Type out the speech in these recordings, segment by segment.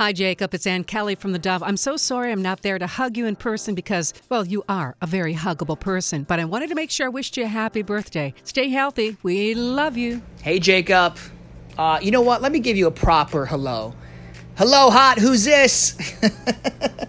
Hi, Jacob. It's Ann Kelly from The Dove. I'm so sorry I'm not there to hug you in person because, well, you are a very huggable person. But I wanted to make sure I wished you a happy birthday. Stay healthy. We love you. Hey, Jacob. Uh, you know what? Let me give you a proper hello. Hello, hot. Who's this?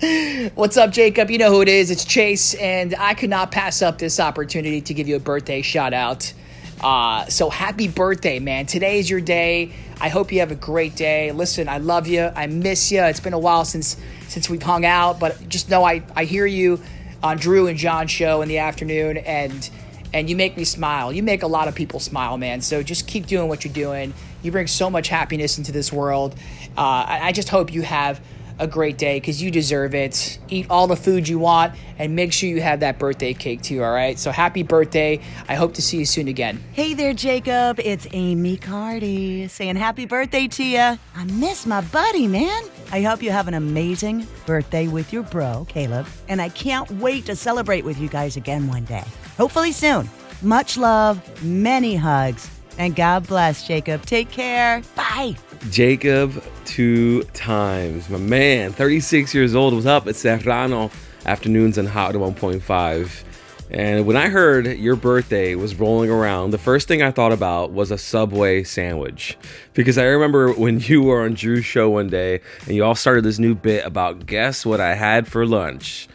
What's up, Jacob? You know who it is. It's Chase, and I could not pass up this opportunity to give you a birthday shout out. Uh, so happy birthday, man. Today is your day. I hope you have a great day. Listen, I love you. I miss you. It's been a while since since we've hung out, but just know I, I hear you on Drew and John's show in the afternoon and and you make me smile. You make a lot of people smile, man. So just keep doing what you're doing. You bring so much happiness into this world. Uh, I, I just hope you have a great day because you deserve it. Eat all the food you want and make sure you have that birthday cake too, all right? So happy birthday. I hope to see you soon again. Hey there, Jacob. It's Amy Cardi saying happy birthday to you. I miss my buddy, man. I hope you have an amazing birthday with your bro, Caleb. And I can't wait to celebrate with you guys again one day. Hopefully soon. Much love, many hugs, and God bless, Jacob. Take care. Bye. Jacob two times. My man, 36 years old, was up at Serrano afternoons on Hot 1.5. And when I heard your birthday was rolling around, the first thing I thought about was a Subway sandwich. Because I remember when you were on Drew's show one day and you all started this new bit about guess what I had for lunch.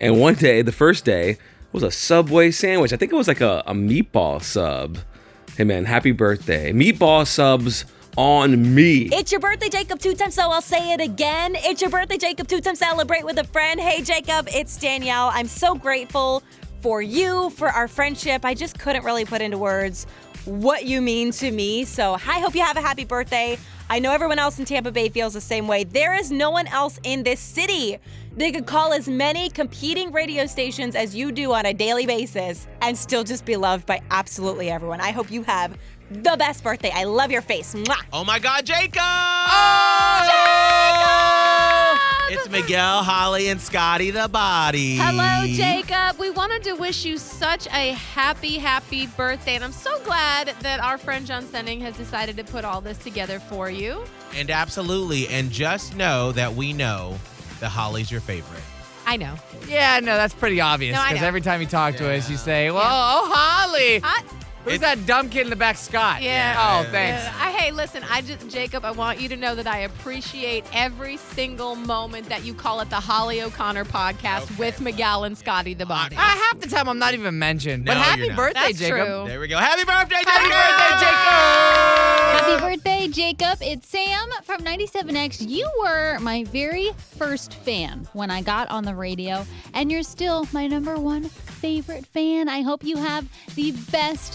And one day, the first day, was a Subway sandwich. I think it was like a, a meatball sub. Hey man, happy birthday. Meatball subs on me. It's your birthday, Jacob, two times, so I'll say it again. It's your birthday, Jacob, two times, celebrate with a friend. Hey, Jacob, it's Danielle. I'm so grateful for you, for our friendship. I just couldn't really put into words what you mean to me. So I hope you have a happy birthday. I know everyone else in Tampa Bay feels the same way. There is no one else in this city. They could call as many competing radio stations as you do on a daily basis and still just be loved by absolutely everyone. I hope you have the best birthday. I love your face. Mwah. Oh my God, Jacob! Jacob! It's Miguel, Holly, and Scotty the Body. Hello, Jacob. We wanted to wish you such a happy, happy birthday. And I'm so glad that our friend John Sending has decided to put all this together for you. And absolutely, and just know that we know that Holly's your favorite. I know. Yeah, no, that's pretty obvious No, I because know. every time you talk to us, you say, "Well, oh, Holly, I, who's It's- that dumb kid in the back, Scott?" Yeah. Oh, thanks. Uh, I, hey, listen, I just, Jacob, I want you to know that I appreciate every single moment that you call it the Holly O'Connor podcast Okay. with Miguel and Scotty the Body. Uh, half the time I'm not even mentioned. but happy you're not. birthday, That's Jacob. true. There we go. Happy birthday, Jacob! Happy birthday, Jacob! Happy birthday, Jacob. It's Sam from 97X. You were my very first fan when I got on the radio, and you're still my number one favorite fan. I hope you have the best